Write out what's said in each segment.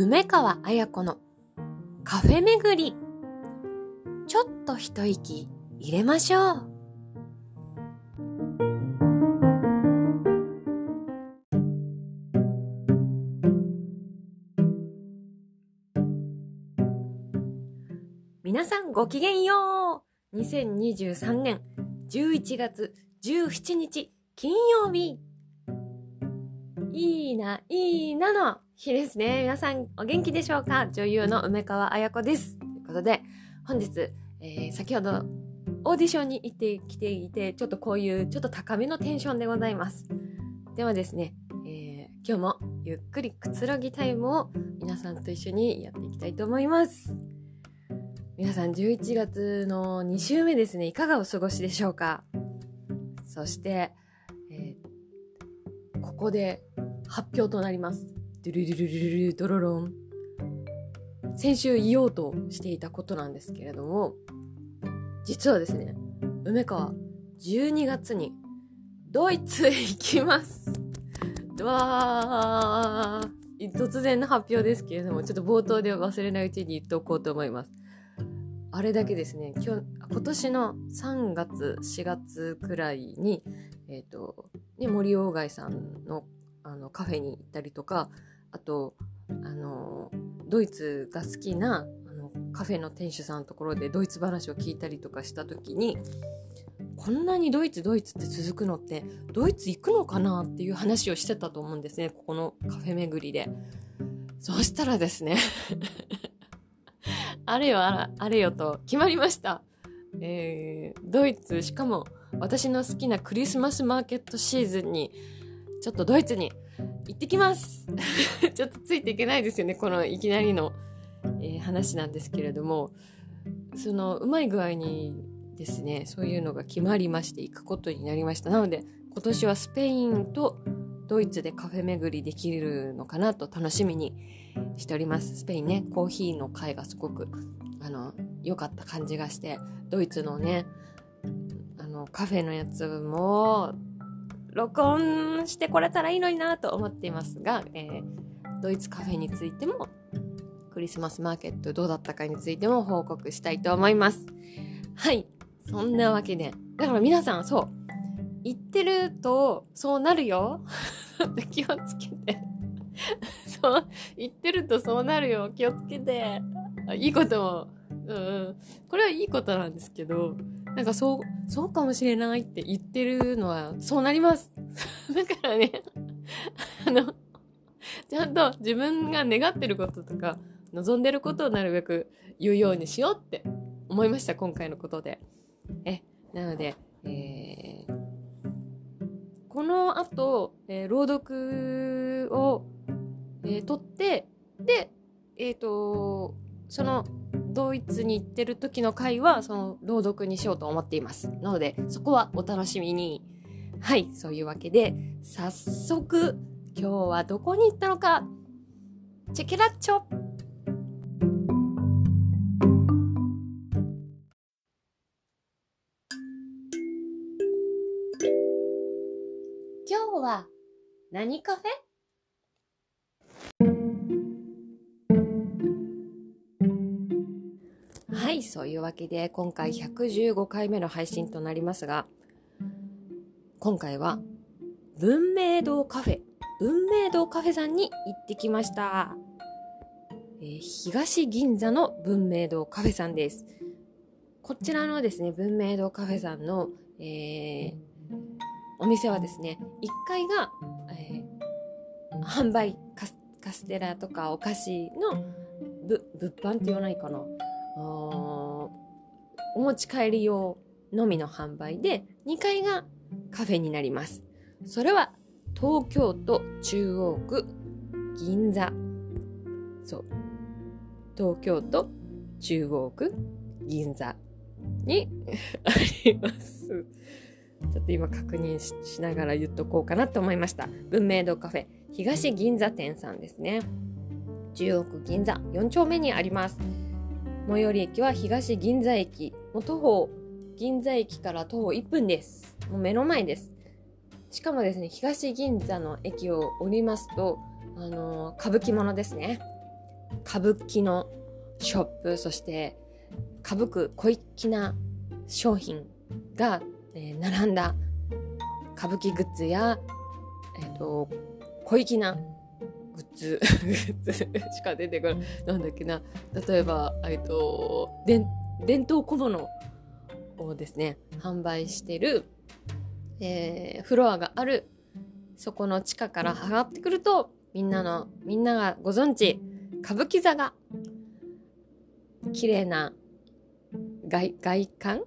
梅川彩子のカフェ巡り。ちょっと一息入れましょう。皆さんごきげんよう !2023 年11月17日金曜日いいな、いいなの日ですね。皆さんお元気でしょうか？女優の梅川彩子です。ということで、本日、えー、先ほどオーディションに行ってきていて、ちょっとこういうちょっと高めのテンションでございます。ではですね、えー、今日もゆっくりくつろぎタイムを皆さんと一緒にやっていきたいと思います。皆さん11月の2週目ですね、いかがお過ごしでしょうか？そして、えー、ここで発表となります。ドゥルルルルルルドロロン。先週言おうとしていたことなんですけれども、実はですね、梅川、12月にドイツへ行きます。わー、突然の発表ですけれども、ちょっと冒頭で忘れないうちに言っておこうと思います。あれだけですね、今日、今年の3月、4月くらいに、えっ、ー、と、ね、森鴎外さんのあのカフェに行ったりとかあとあのドイツが好きなあのカフェの店主さんのところでドイツ話を聞いたりとかした時にこんなにドイツドイツって続くのってドイツ行くのかなっていう話をしてたと思うんですねここのカフェ巡りで。そしたらですね あれよあれよと決まりました。えー、ドイツしかも私の好きなクリスマスマーケットシーズンにちょっとドイツに行ってきます ちょっとついていけないですよね、このいきなりの、えー、話なんですけれども、そのうまい具合にですね、そういうのが決まりまして行くことになりました。なので、今年はスペインとドイツでカフェ巡りできるのかなと楽しみにしております。スペインね、コーヒーの会がすごく、あの、良かった感じがして、ドイツのね、あの、カフェのやつも録音してこれたらいいのになと思っていますが、えー、ドイツカフェについてもクリスマスマーケットどうだったかについても報告したいと思います。はい。そんなわけで。だから皆さん、そう。言ってると、そうなるよ。気をつけて。そう、言ってるとそうなるよ。気をつけて。いいことも、うん、これはいいことなんですけど、なんかそう、そうかもしれないって言ってるのは、そうなります。だからね、あの、ちゃんと自分が願ってることとか、望んでることをなるべく言うようにしようって思いました、今回のことで。え、なので、えー、この後、えー、朗読を、えー、取って、で、えっ、ー、と、そのドイツに行ってる時の回は、その朗読にしようと思っています。なので、そこはお楽しみに。はい、そういうわけで、早速、今日はどこに行ったのか、チェケラッチョ今日は何カフェ？そういうわけで今回115回目の配信となりますが、今回は文明堂カフェ、文明堂カフェさんに行ってきました。えー、東銀座の文明堂カフェさんです。こちらのですね、文明堂カフェさんの、えー、お店はですね、1階が、えー、販売カス、カステラとかお菓子の物販って言わないかな。お持ち帰り用のみの販売で、2階がカフェになります。それは東京都中央区銀座。そう。東京都中央区銀座に あります。ちょっと今確認しながら言っとこうかなと思いました。文明堂カフェ東銀座店さんですね。中央区銀座4丁目にあります。最寄り駅は東銀座駅。もう徒歩、銀座駅から徒歩1分です。もう目の前です。しかもですね、東銀座の駅を降りますと、あのー、歌舞伎物ですね。歌舞伎のショップ、そして歌舞伎小粋な商品が、えー、並んだ歌舞伎グッズや、えっ、ー、と、小粋なグッズ、しか出てこない。なんだっけな。例えば、えっと、伝統小物をですね、販売してる、えー、フロアがある、そこの地下から上がってくると、みんなの、みんながご存知、歌舞伎座が、綺麗な外、外観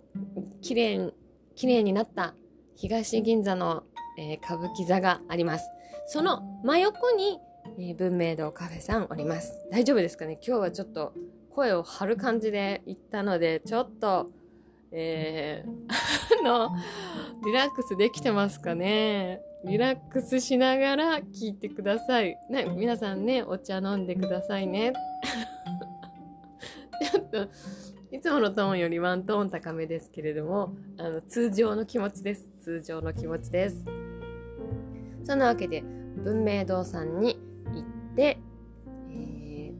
綺麗、綺麗になった東銀座の、えー、歌舞伎座があります。その真横に、えー、文明堂カフェさんおります。大丈夫ですかね？今日はちょっと声を張る感じで言ったので、ちょっと、えー、あの、リラックスできてますかね？リラックスしながら聞いてください。ね、皆さんね、お茶飲んでくださいね。ちょっと、いつものトーンよりワントーン高めですけれども、あの、通常の気持ちです。通常の気持ちです。そんなわけで、文明堂さんに行って、えー、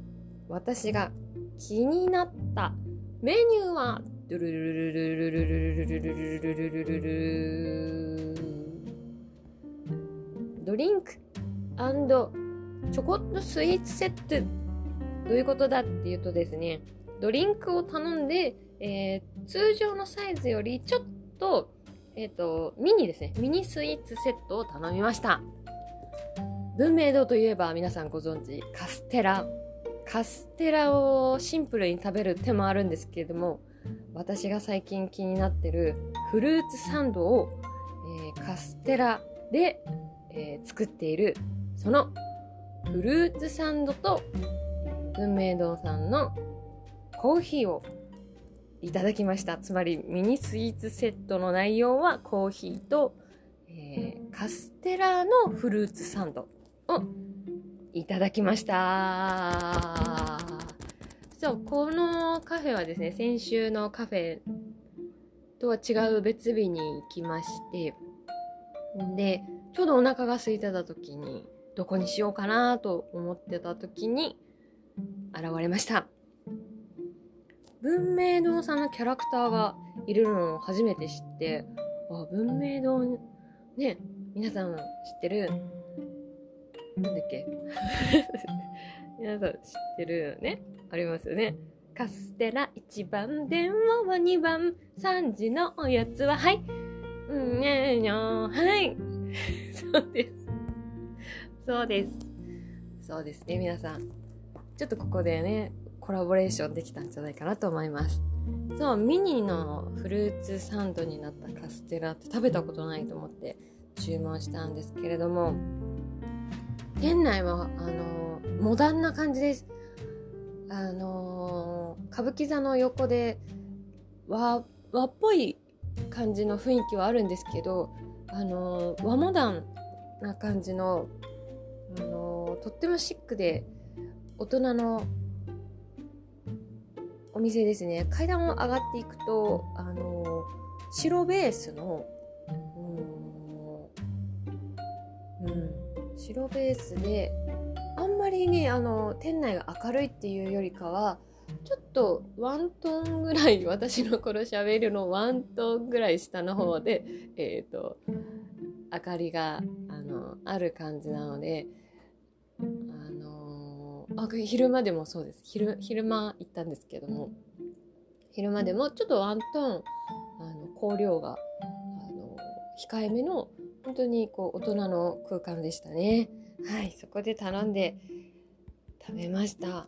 私が気になったメニューは、ドゥルルルルルルルルルルルルルルドリンクチョコットスイーツセットどういうことだっていうとですねドリンクを頼んで、えー、通常のサイズよりちょっと,、えーと、ミニですねミニスイーツセットを頼みました文明堂といえば皆さんご存知カステラカステラをシンプルに食べる手もあるんですけれども私が最近気になってるフルーツサンドを、えー、カステラで、えー、作っているそのフルーツサンドと文明堂さんのコーヒーをいただきました。つまりミニスイーツセットの内容はコーヒーと、えー、カステラのフルーツサンドをいただきました。そう、このカフェはですね、先週のカフェとは違う別日に行きまして、で、ちょうどお腹が空いてた時に、どこにしようかなと思ってた時に現れました。文明堂さんのキャラクターがいるのを初めて知って、あ、文明堂、ね、皆さん知ってる、なんだっけ？皆さん知ってるよね、ありますよね？カステラ1番、電話は2番、3時のおやつは、はい。うん、ねにょはい。そうです。そうです。そうですね、皆さん。ちょっとここでね、コラボレーションできたんじゃないかなと思います。そう、ミニのフルーツサンドになったカステラって食べたことないと思って注文したんですけれども、店内は、あのモダンな感じです。あの歌舞伎座の横で和、和っぽい感じの雰囲気はあるんですけど、あの和モダンな感じの、あのとってもシックで、大人のお店ですね階段を上がっていくとあの白ベースのうん、白ベースであんまりねあの店内が明るいっていうよりかはちょっとワントーンぐらい 私のこの喋るのワントーンぐらい下の方でえっ、ー、と明かりがあのある感じなのであのあ昼間でもそうです。昼昼間行ったんですけども昼間でもちょっとワントーンあの香料があの控えめの本当にこう大人の空間でしたね。はいそこで頼んで食べました。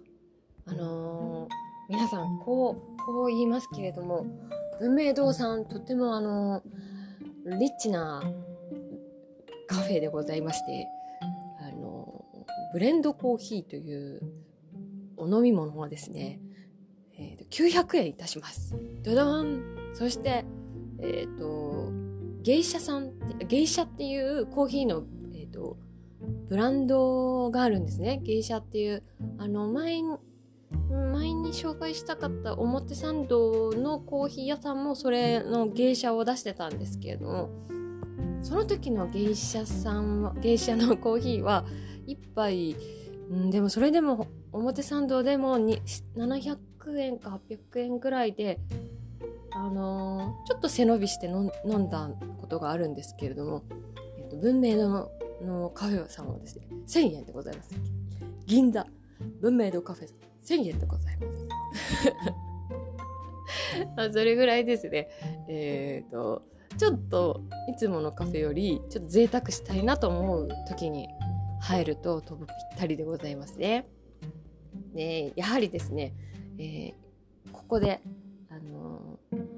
あのー、皆さんこうこう言いますけれども文明堂さんとてもあのリッチなカフェでございましてあのブレンドコーヒーというお飲み物はですね、えー、900円いたします。ドドン。そして、えっ、ー、と、芸者さん芸者っていうコーヒーの、え、ー、と、ブランドがあるんですね。芸者っていう、あの、前に、前に紹介したかった表参道のコーヒー屋さんもそれの芸者を出してたんですけれども、その時の芸者さんは、芸者のコーヒーは、1杯、うん、でもそれでも表参道でも700円か800円ぐらいであのーちょっと背伸びして飲ん飲んだことがあるんですけれども、えっと文明堂ののカフェさんはですね1000円でございます。銀座。文明堂カフェ1000円でございます。まあそれぐらいですね。えっ、とちょっといつものカフェよりちょっと贅沢したいなと思う時に入るととぶぴったりでございますね。でやはりですね、えーここで、あのー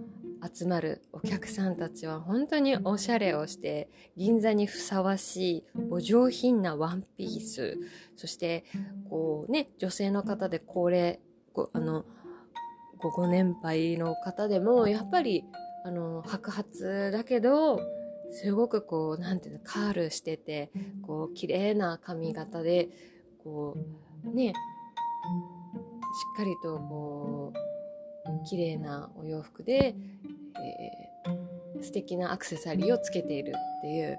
集まるお客さんたちは本当におしゃれをして銀座にふさわしいお上品なワンピース。そしてこうね女性の方で高齢ごあのごご年配の方でもやっぱりあの白髪だけどすごくこうなんていうのカールしててこう綺麗な髪型でこうねしっかりとこう綺麗なお洋服で、えー素敵なアクセサリーをつけているっていう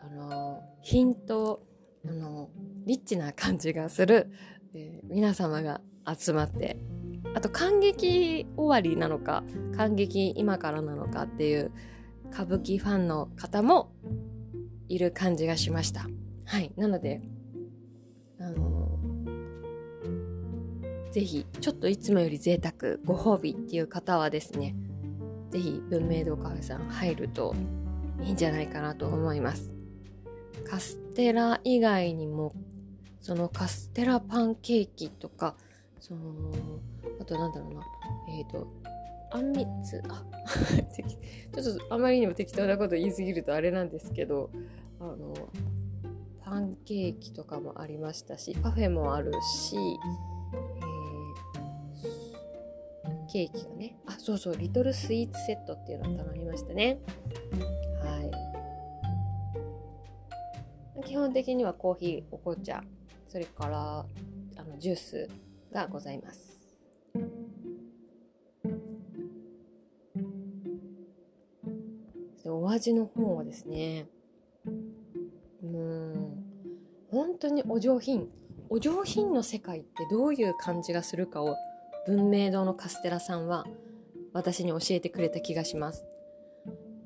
あの品とあのリッチな感じがする、えー皆様が集まってあと感激終わりなのか感激今からなのかっていう歌舞伎ファンの方もいる感じがしました。はい。なので、あのぜひ、ちょっといつもより贅沢、ご褒美っていう方はですね、ぜひ文明堂カフェさん入るといいんじゃないかなと思います。カステラ以外にも、そのカステラパンケーキとか、その、あとなんだろうな、えっ、と、あんみつ、あ、ちょっとあまりにも適当なこと言いすぎるとあれなんですけど、あの、パンケーキとかもありましたし、パフェもあるし、えーケーキがね、あ、そうそう、リトルスイーツセットっていうのを頼みましたね。はい。基本的にはコーヒー、お紅茶、それから、あの、ジュースがございます。お味の方はですねうん本当にお上品お上品の世界ってどういう感じがするかを文明堂のカステラさんは私に教えてくれた気がします。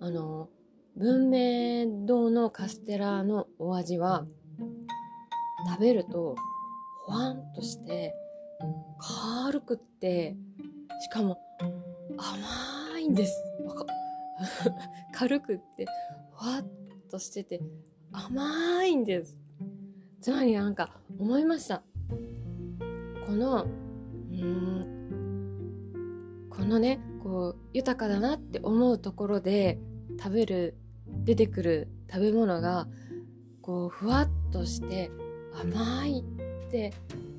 あの文明堂のカステラのお味は食べるとほわんとして軽くってしかも甘いんです。軽くってふわっとしてて甘いんです。つまりなんか思いました。このうんこのねこう豊かだなって思うところで食べる出てくる食べ物がこうふわっとして甘いって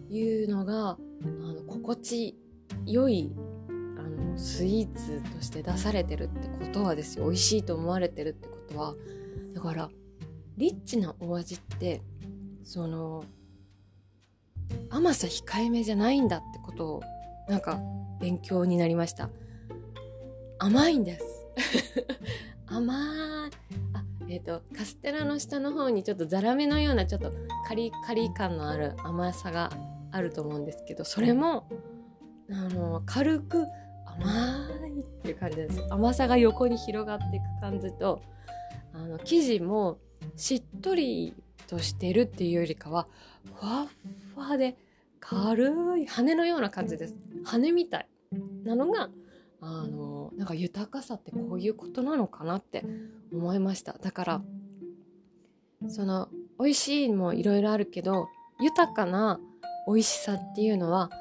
いうのがあの心地良いあのスイーツとして出されてるってことはですよ。美味しいと思われてるってことは。だからリッチなお味ってその甘さ控えめじゃないんだってことをなんか勉強になりました。甘いんです。甘い。あえっ、とカステラの下の方にちょっとザラメのようなちょっとカリカリ感のある甘さがあると思うんですけどそれもあの軽く甘いっていう感じです。甘さが横に広がっていく感じとあの生地もしっとりとしてるっていうよりかはふわっふわで軽い羽のような感じです。羽みたいなのがあのなんか豊かさってこういうことなのかなって思いました。だからその美味しいもいろいろあるけど豊かな美味しさっていうのは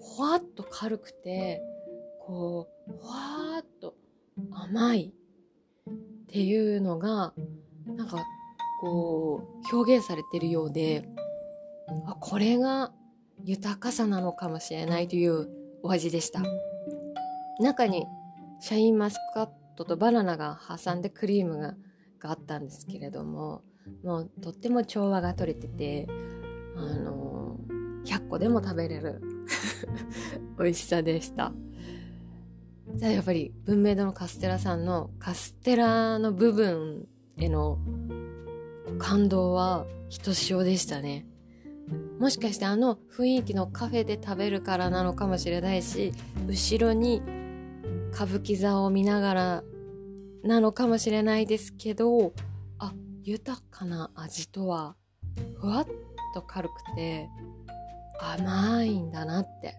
ほわっと軽くてこうほわっと甘いっていうのがなんかこう表現されてるようであこれが豊かさなのかもしれないというお味でした。中にシャインマスカットとバナナが挟んでクリームががあったんですけれどももうとっても調和が取れててあの100個でも食べれる 美味しさでした。じゃあやっぱり文明堂のカステラさんのカステラの部分への感動はひとしおでしたね。もしかしてあの雰囲気のカフェで食べるからなのかもしれないし後ろに歌舞伎座を見ながらなのかもしれないですけどあ豊かな味とはふわっと軽くて甘いんだなって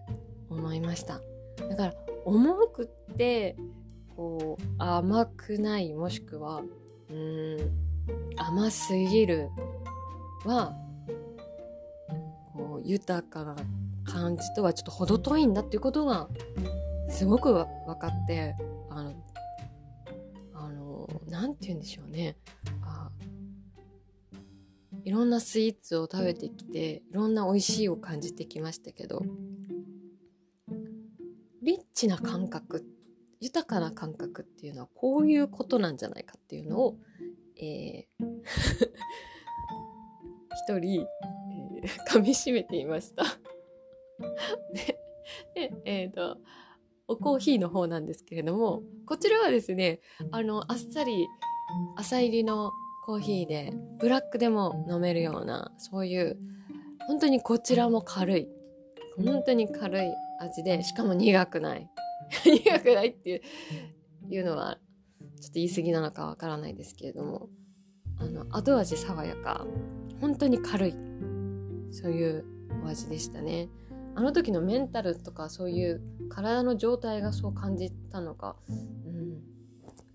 思いました。だから重くってこう甘くないもしくはうん甘すぎるはこう豊かな感じとはちょっと程遠いんだっていうことがすごく分かってあのあのなんて言うんでしょうね。あいろんなスイーツを食べてきていろんな美味しいを感じてきましたけどリッチな感覚豊かな感覚っていうのはこういうことなんじゃないかっていうのを、えー 一人、えー、噛みしめていました で。えっ、ー、と、おコーヒーの方なんですけれども、こちらはですね、あの、あっさり、朝入りのコーヒーで、ブラックでも飲めるような、そういう、本当にこちらも軽い。本当に軽い味で、しかも苦くない。苦くないっていうのは、ちょっと言い過ぎなのかわからないですけれども、あの、後味爽やか。本当に軽い。そういうお味でしたね。あの時のメンタルとかそういう体の状態がそう感じたのか、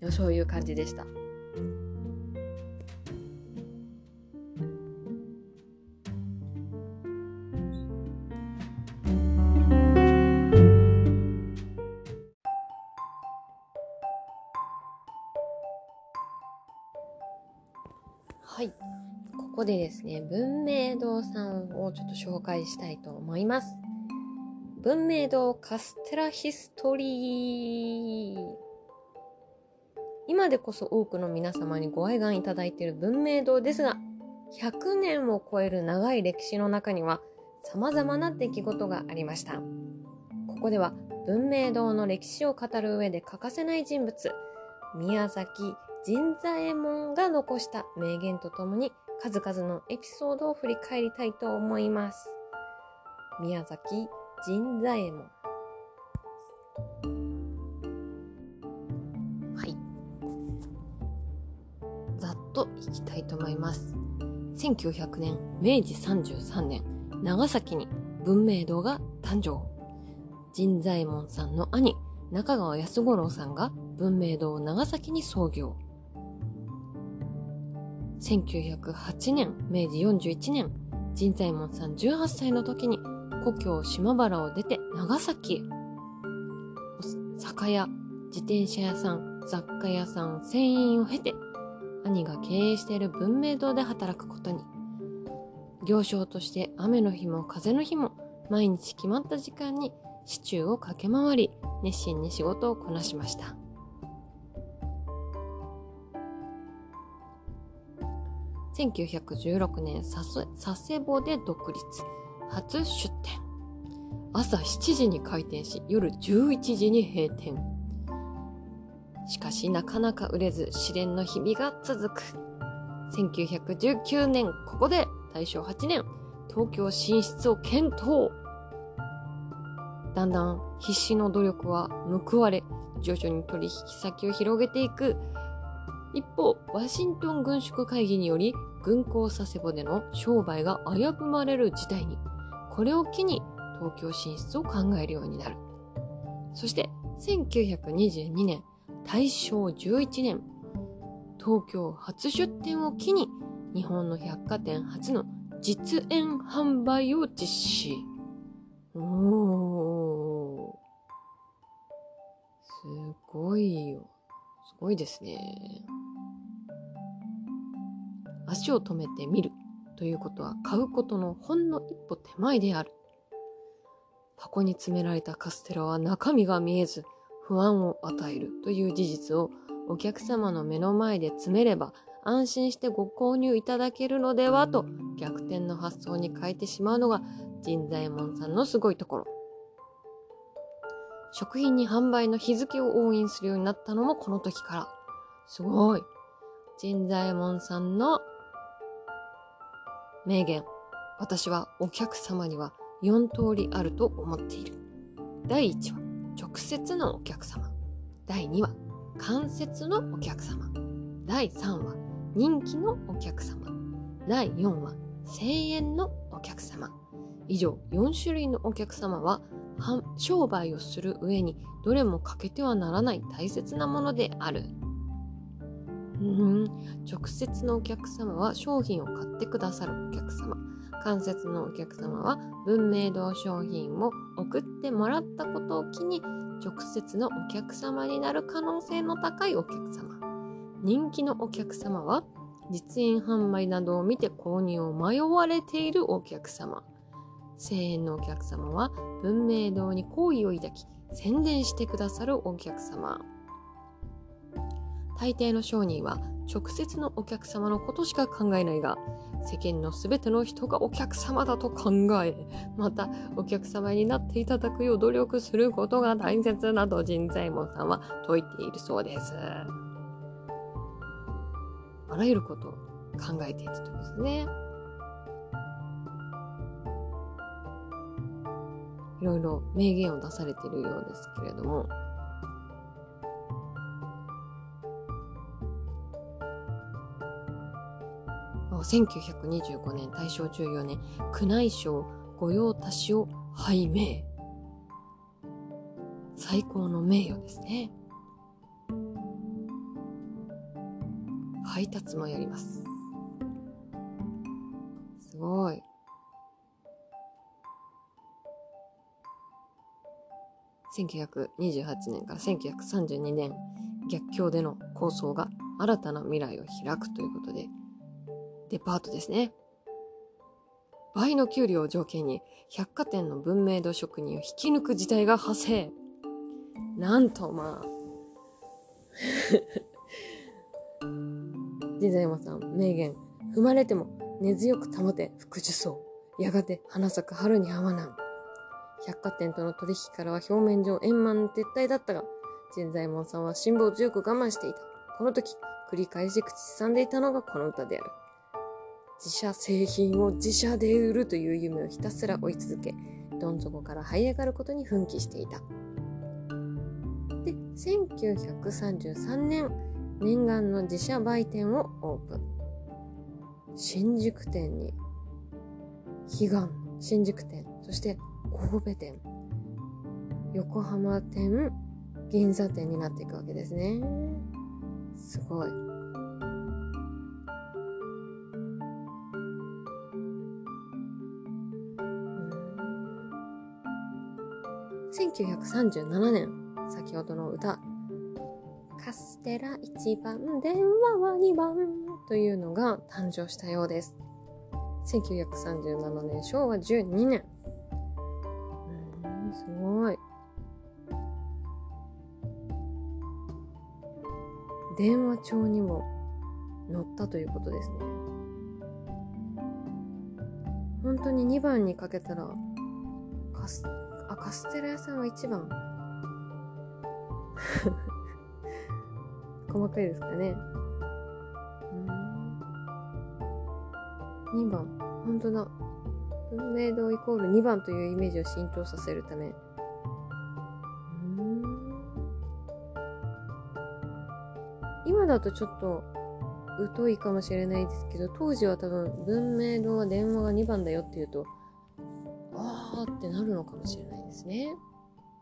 うん、そういう感じでした。ここでですね、文明堂さんをちょっと紹介したいと思います。文明堂カステラヒストリー。今でこそ多くの皆様にご愛願いただいている文明堂ですが、100年を超える長い歴史の中には様々な出来事がありました。ここでは文明堂の歴史を語る上で欠かせない人物、宮崎神左衛門が残した名言とともに数々のエピソードを振り返りたいと思います。宮崎神左衛門はい。ざっといきたいと思います。1900年明治33年長崎に文明堂が誕生。神左衛門さんの兄中川安五郎さんが文明堂を長崎に創業。1908年明治41年神左衛門さん18歳の時に故郷島原を出て長崎へ。酒屋、自転車屋さん、雑貨屋さん、船員を経て、兄が経営している文明堂で働くことに。行商として雨の日も風の日も毎日決まった時間に市中を駆け回り熱心に仕事をこなしました。1916年佐世保で独立。初出店。朝7時に開店し、夜11時に閉店。しかしなかなか売れず試練の日々が続く。1919年、ここで大正8年、東京進出を検討。だんだん必死の努力は報われ、徐々に取引先を広げていく。一方、ワシントン軍縮会議により、軍港佐世保での商売が危ぶまれる事態に。これを機に東京進出を考えるようになる。そして1922年、大正11年、東京初出店を機に日本の百貨店初の実演販売を実施。おー。すごいよ。ごいですね。足を止めてみる。ということは買うことのほんの一歩手前である。箱に詰められたカステラは中身が見えず不安を与えるという事実をお客様の目の前で詰めれば安心してご購入いただけるのではと逆転の発想に変えてしまうのが神左衛門さんのすごいところ。食品に販売の日付を押印するようになったのもこの時から。すごい。神左衛門さんの名言。私はお客様には4通りあると思っている。第1は直接のお客様。第2は間接のお客様。第3は人気のお客様。第4は声援のお客様。以上4種類のお客様は商売をする上にどれも欠けてはならない大切なものである。うん、直接のお客様は商品を買ってくださるお客様。間接のお客様は文明堂商品を送ってもらったことを機に直接のお客様になる可能性の高いお客様。人気のお客様は実演販売などを見て購入を迷われているお客様。声援のお客様は文明堂に好意を抱き宣伝してくださるお客様。大抵の商人は直接のお客様のことしか考えないが、世間のすべての人がお客様だと考え、またお客様になっていただくよう努力することが大切など人材門さんは説いているそうです。あらゆることを考えていたということですね。いろいろ名言を出されているようですけれども、1925年大正14年宮内省御用達を拝命。最高の名誉ですね。配達もやります。すごい。1928年から1932年逆境での構想が新たな未来を開くということでデパートですね。倍の給料を条件に百貨店の文明度職人を引き抜く事態が発生。なんとまあ 人材山さん、名言。踏まれても根強く保て、福寿草。やがて花咲く春に合わなん。百貨店との取引からは表面上円満の撤退だったが、人材門さんは辛抱強く我慢していた。この時、繰り返し口ずさんでいたのがこの歌である。自社製品を自社で売るという夢をひたすら追い続け、どん底から這い上がることに奮起していた。で、1933年、念願の自社売店をオープン。新宿店に、悲願、新宿店、そして神戸店、横浜店、銀座店になっていくわけですね。すごい。1937年、先ほどの歌、カステラ1番、電話は2番というのが誕生したようです。1937年、昭和12年。電話帳にも載ったということですね。本当に2番にかけたら、カスあ、カステラ屋さんは1番。細かいですかね。2番。本当だ。文明堂イコール2番というイメージを浸透させるため。だとちょっと疎いかもしれないですけど、当時は多分文明堂は電話が2番だよって言うと、あーってなるのかもしれないですね。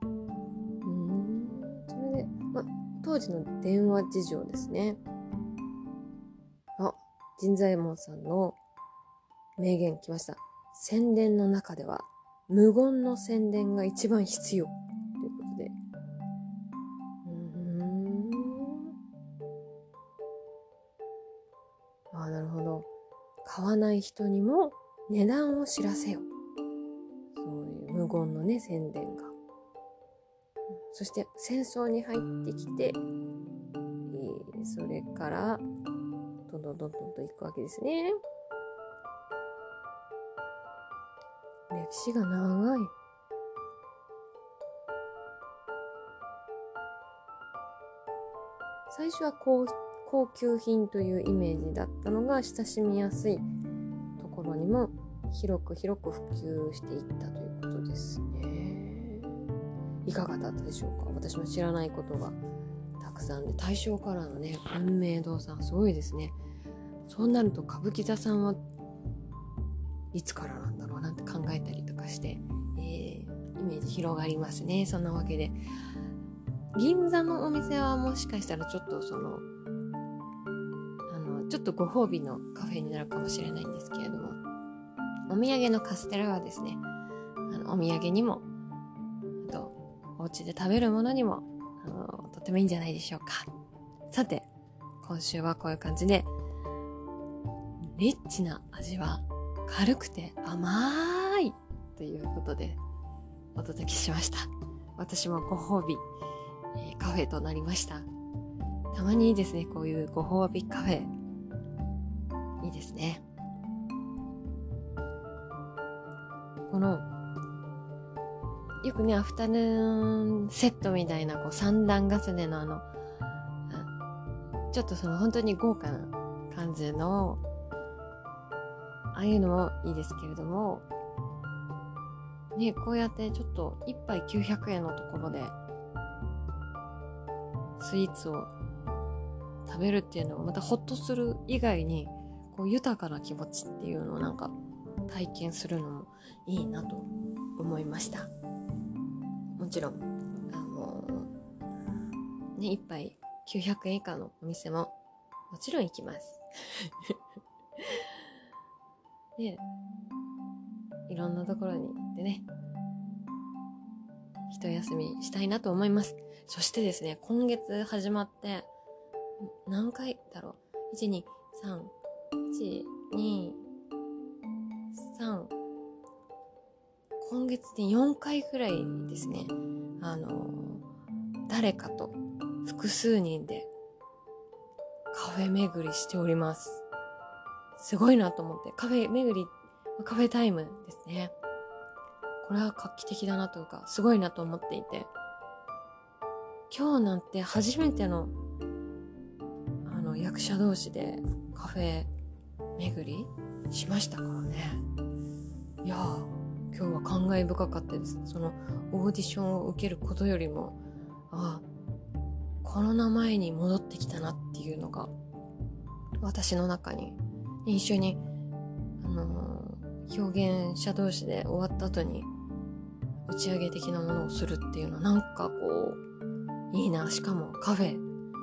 うん。それで、ま、当時の電話事情ですね。あ、人材門さんの名言来ました。宣伝の中では、無言の宣伝が一番必要。買わない人にも値段を知らせよ。無言のね、宣伝が。そして戦争に入ってきて、えー、それから、どんどんどんどんと行くわけですね。歴史が長い。最初は高高級品というイメージだったのが親しみやすいところにも広く広く普及していったということですね。いかがだったでしょうか？私も知らないことがたくさんで、大正からのね、文明堂さんすごいですね。そうなると歌舞伎座さんはいつからなんだろうなんて考えたりとかして、えー、イメージ広がりますね。そんなわけで。銀座のお店はもしかしたらちょっとその、ちょっとご褒美のカフェになるかもしれないんですけれども、お土産のカステラはですね、あのお土産にも、あと、お家で食べるものにも、あの、とてもいいんじゃないでしょうか。さて、今週はこういう感じで、リッチな味は軽くて甘いということでお届けしました。私もご褒美、えー、カフェとなりました。たまにですね、こういうご褒美カフェ。いいですね。この、よくね、アフタヌーンセットみたいな、こう、三段重ねのあの、ちょっとその本当に豪華な感じのああいうのもいいですけれども、ね、こうやってちょっと1杯900円のところで、スイーツを食べるっていうのはまたホッとする以外に、こう豊かな気持ちっていうのをなんか体験するのもいいなと思いました。もちろん、あのー、ね、1杯900円以下のお店ももちろん行きます。で、いろんなところに行ってね、一休みしたいなと思います。そしてですね、今月始まって、何回だろう ?1、2、3、1、2、3、今月で4回くらいですね、あの、誰かと複数人でカフェ巡りしております。すごいなと思って、カフェ巡り、カフェタイムですね。これは画期的だなというか、すごいなと思っていて、今日なんて初めての、あの、役者同士でカフェ巡り？しましたからね。いや、今日は感慨深かったです。その、オーディションを受けることよりも、ああ、コロナ前に戻ってきたなっていうのが、私の中に一緒に、あのー、表現者同士で終わった後に打ち上げ的なものをするっていうのはなんかこう、いいな。しかもカフェ、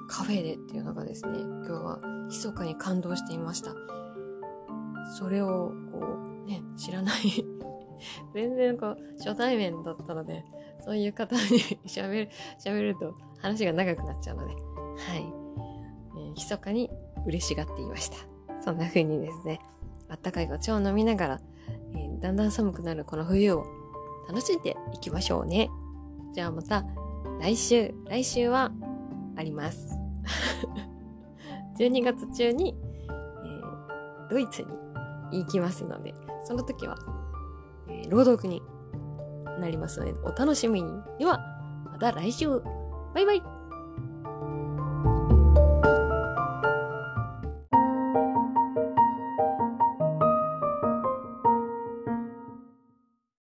カフェでっていうのがですね、今日は密かに感動していました。それをこう、ね、知らない 全然こう、初対面だったので、そういう方に 喋る、喋ると話が長くなっちゃうので、はい。えー、密かに嬉しがっていました。そんな風にですね、あったかいお茶を飲みながら、えー、だんだん寒くなるこの冬を楽しんでいきましょうね。じゃあまた来週、来週はあります。12月中に、えー、ドイツに行きますので、その時は、えー、朗読になりますので、お楽しみに。では、また来週バイバイ